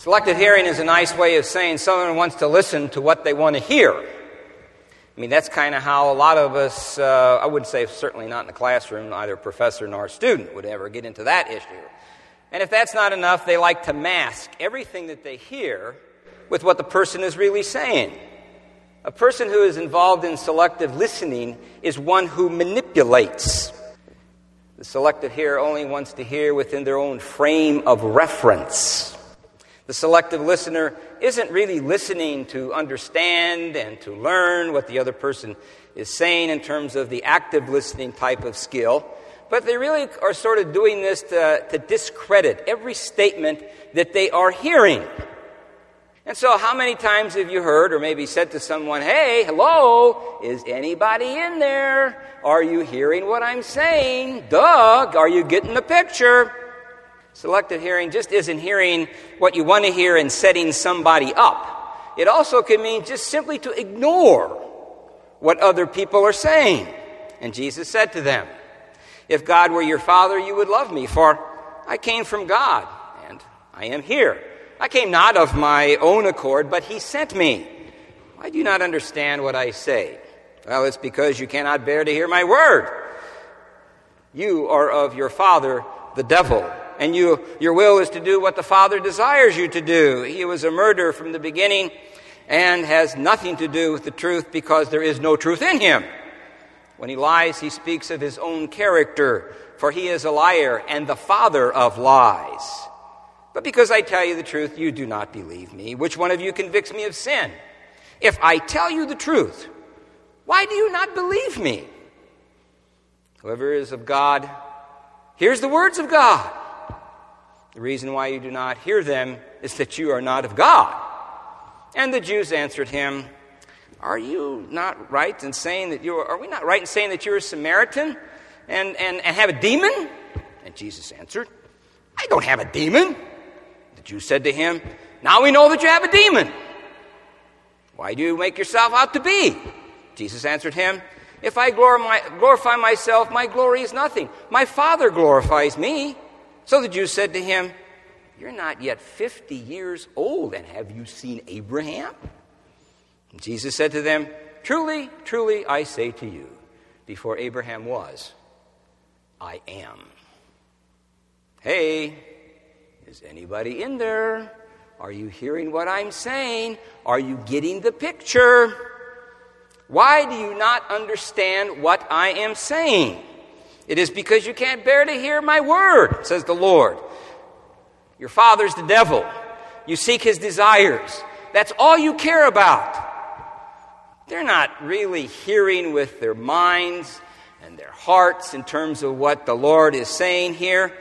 Selective hearing is a nice way of saying someone wants to listen to what they want to hear. I mean, that's kind of how a lot of us, uh, I wouldn't say certainly not in the classroom, either professor nor student would ever get into that issue. And if that's not enough, they like to mask everything that they hear with what the person is really saying. A person who is involved in selective listening is one who manipulates. The selective hearer only wants to hear within their own frame of reference. The selective listener isn't really listening to understand and to learn what the other person is saying in terms of the active listening type of skill, but they really are sort of doing this to, to discredit every statement that they are hearing. And so, how many times have you heard or maybe said to someone, Hey, hello, is anybody in there? Are you hearing what I'm saying? Doug, are you getting the picture? Selective hearing just isn't hearing what you want to hear and setting somebody up. It also can mean just simply to ignore what other people are saying. And Jesus said to them, If God were your father, you would love me, for I came from God, and I am here. I came not of my own accord, but he sent me. Why do you not understand what I say? Well, it's because you cannot bear to hear my word. You are of your father, the devil and you, your will is to do what the Father desires you to do. He was a murderer from the beginning and has nothing to do with the truth because there is no truth in him. When he lies, he speaks of his own character, for he is a liar and the father of lies. But because I tell you the truth, you do not believe me. Which one of you convicts me of sin? If I tell you the truth, why do you not believe me? Whoever is of God hears the words of God. The reason why you do not hear them is that you are not of God. And the Jews answered him, Are you not right in saying that you are, are we not right in saying that you're a Samaritan and, and, and have a demon? And Jesus answered, I don't have a demon. The Jews said to him, Now we know that you have a demon. Why do you make yourself out to be? Jesus answered him, If I glorify myself, my glory is nothing. My Father glorifies me so the Jews said to him, You're not yet 50 years old, and have you seen Abraham? And Jesus said to them, Truly, truly, I say to you, before Abraham was, I am. Hey, is anybody in there? Are you hearing what I'm saying? Are you getting the picture? Why do you not understand what I am saying? It is because you can't bear to hear my word, says the Lord. Your father's the devil. You seek his desires. That's all you care about. They're not really hearing with their minds and their hearts in terms of what the Lord is saying here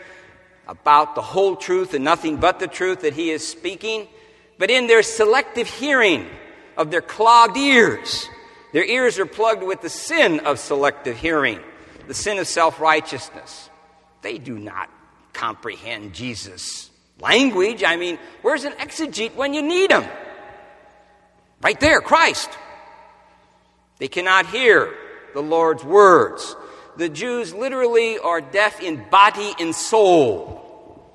about the whole truth and nothing but the truth that he is speaking, but in their selective hearing of their clogged ears. Their ears are plugged with the sin of selective hearing the sin of self righteousness. They do not comprehend Jesus' language. I mean, where's an exegete when you need him? Right there, Christ. They cannot hear the Lord's words. The Jews literally are deaf in body and soul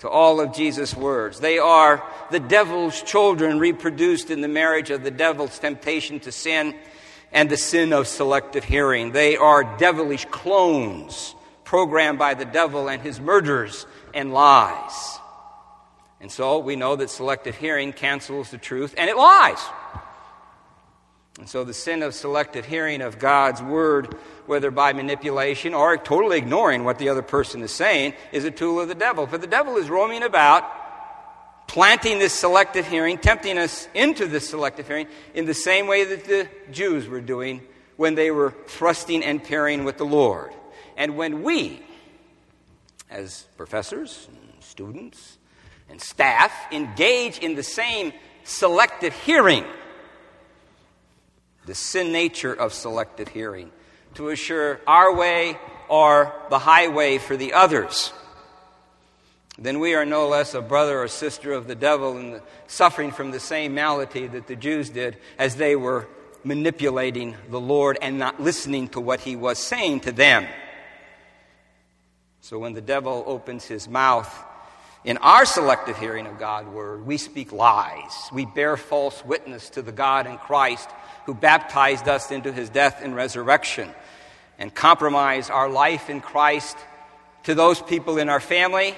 to all of Jesus' words. They are the devil's children reproduced in the marriage of the devil's temptation to sin and the sin of selective hearing. They are devilish clones programmed by the devil and his murders and lies. And so we know that selective hearing cancels the truth and it lies. And so the sin of selective hearing of God's word, whether by manipulation or totally ignoring what the other person is saying, is a tool of the devil. For the devil is roaming about planting this selective hearing, tempting us into this selective hearing in the same way that the Jews were doing when they were thrusting and pairing with the Lord. And when we, as professors and students and staff, engage in the same selective hearing, the sin nature of selective hearing, to assure our way or the highway for the others then we are no less a brother or sister of the devil and suffering from the same malady that the Jews did as they were manipulating the Lord and not listening to what he was saying to them. So when the devil opens his mouth In our selective hearing of God's word, we speak lies. We bear false witness to the God in Christ who baptized us into his death and resurrection, and compromise our life in Christ to those people in our family,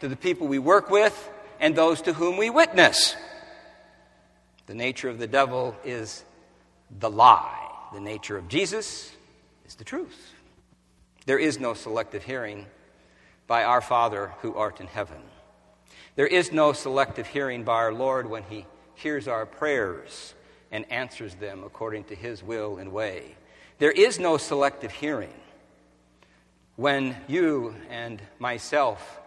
to the people we work with, and those to whom we witness. The nature of the devil is the lie. The nature of Jesus is the truth. There is no selective hearing by our Father who art in heaven. There is no selective hearing by our Lord when He hears our prayers and answers them according to His will and way. There is no selective hearing when you and myself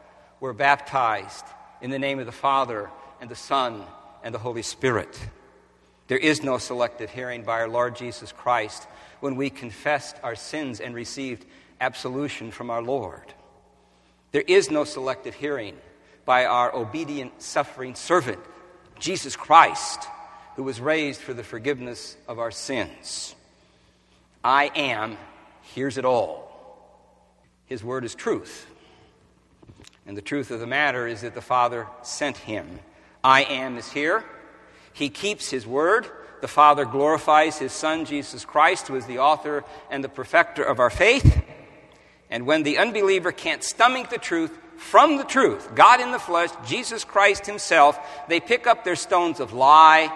were baptized in the name of the Father and the Son and the Holy Spirit. There is no selective hearing by our Lord Jesus Christ when we confessed our sins and received absolution from our Lord. There is no selective hearing by our obedient, suffering servant, Jesus Christ, who was raised for the forgiveness of our sins. I am hears it all. His word is truth. And the truth of the matter is that the Father sent him. I am is here. He keeps his word. The Father glorifies his Son, Jesus Christ, who is the author and the perfecter of our faith. And when the unbeliever can't stomach the truth, from the truth, God in the flesh, Jesus Christ Himself, they pick up their stones of lie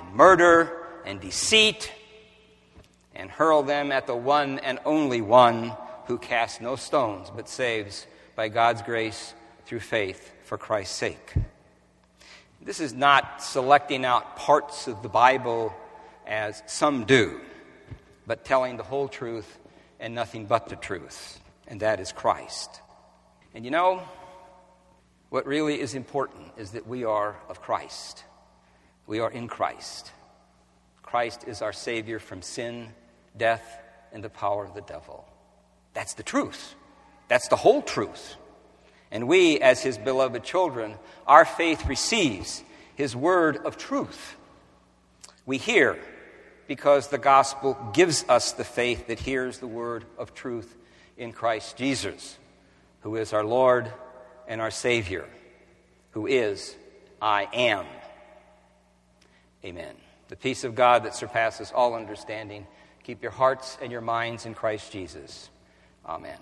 and murder and deceit and hurl them at the one and only one who casts no stones but saves by God's grace through faith for Christ's sake. This is not selecting out parts of the Bible as some do, but telling the whole truth and nothing but the truth, and that is Christ. And you know, what really is important is that we are of Christ. We are in Christ. Christ is our Savior from sin, death, and the power of the devil. That's the truth. That's the whole truth. And we, as His beloved children, our faith receives His word of truth. We hear because the gospel gives us the faith that hears the word of truth in Christ Jesus who is our Lord and our Savior, who is I am. Amen. The peace of God that surpasses all understanding, keep your hearts and your minds in Christ Jesus. Amen.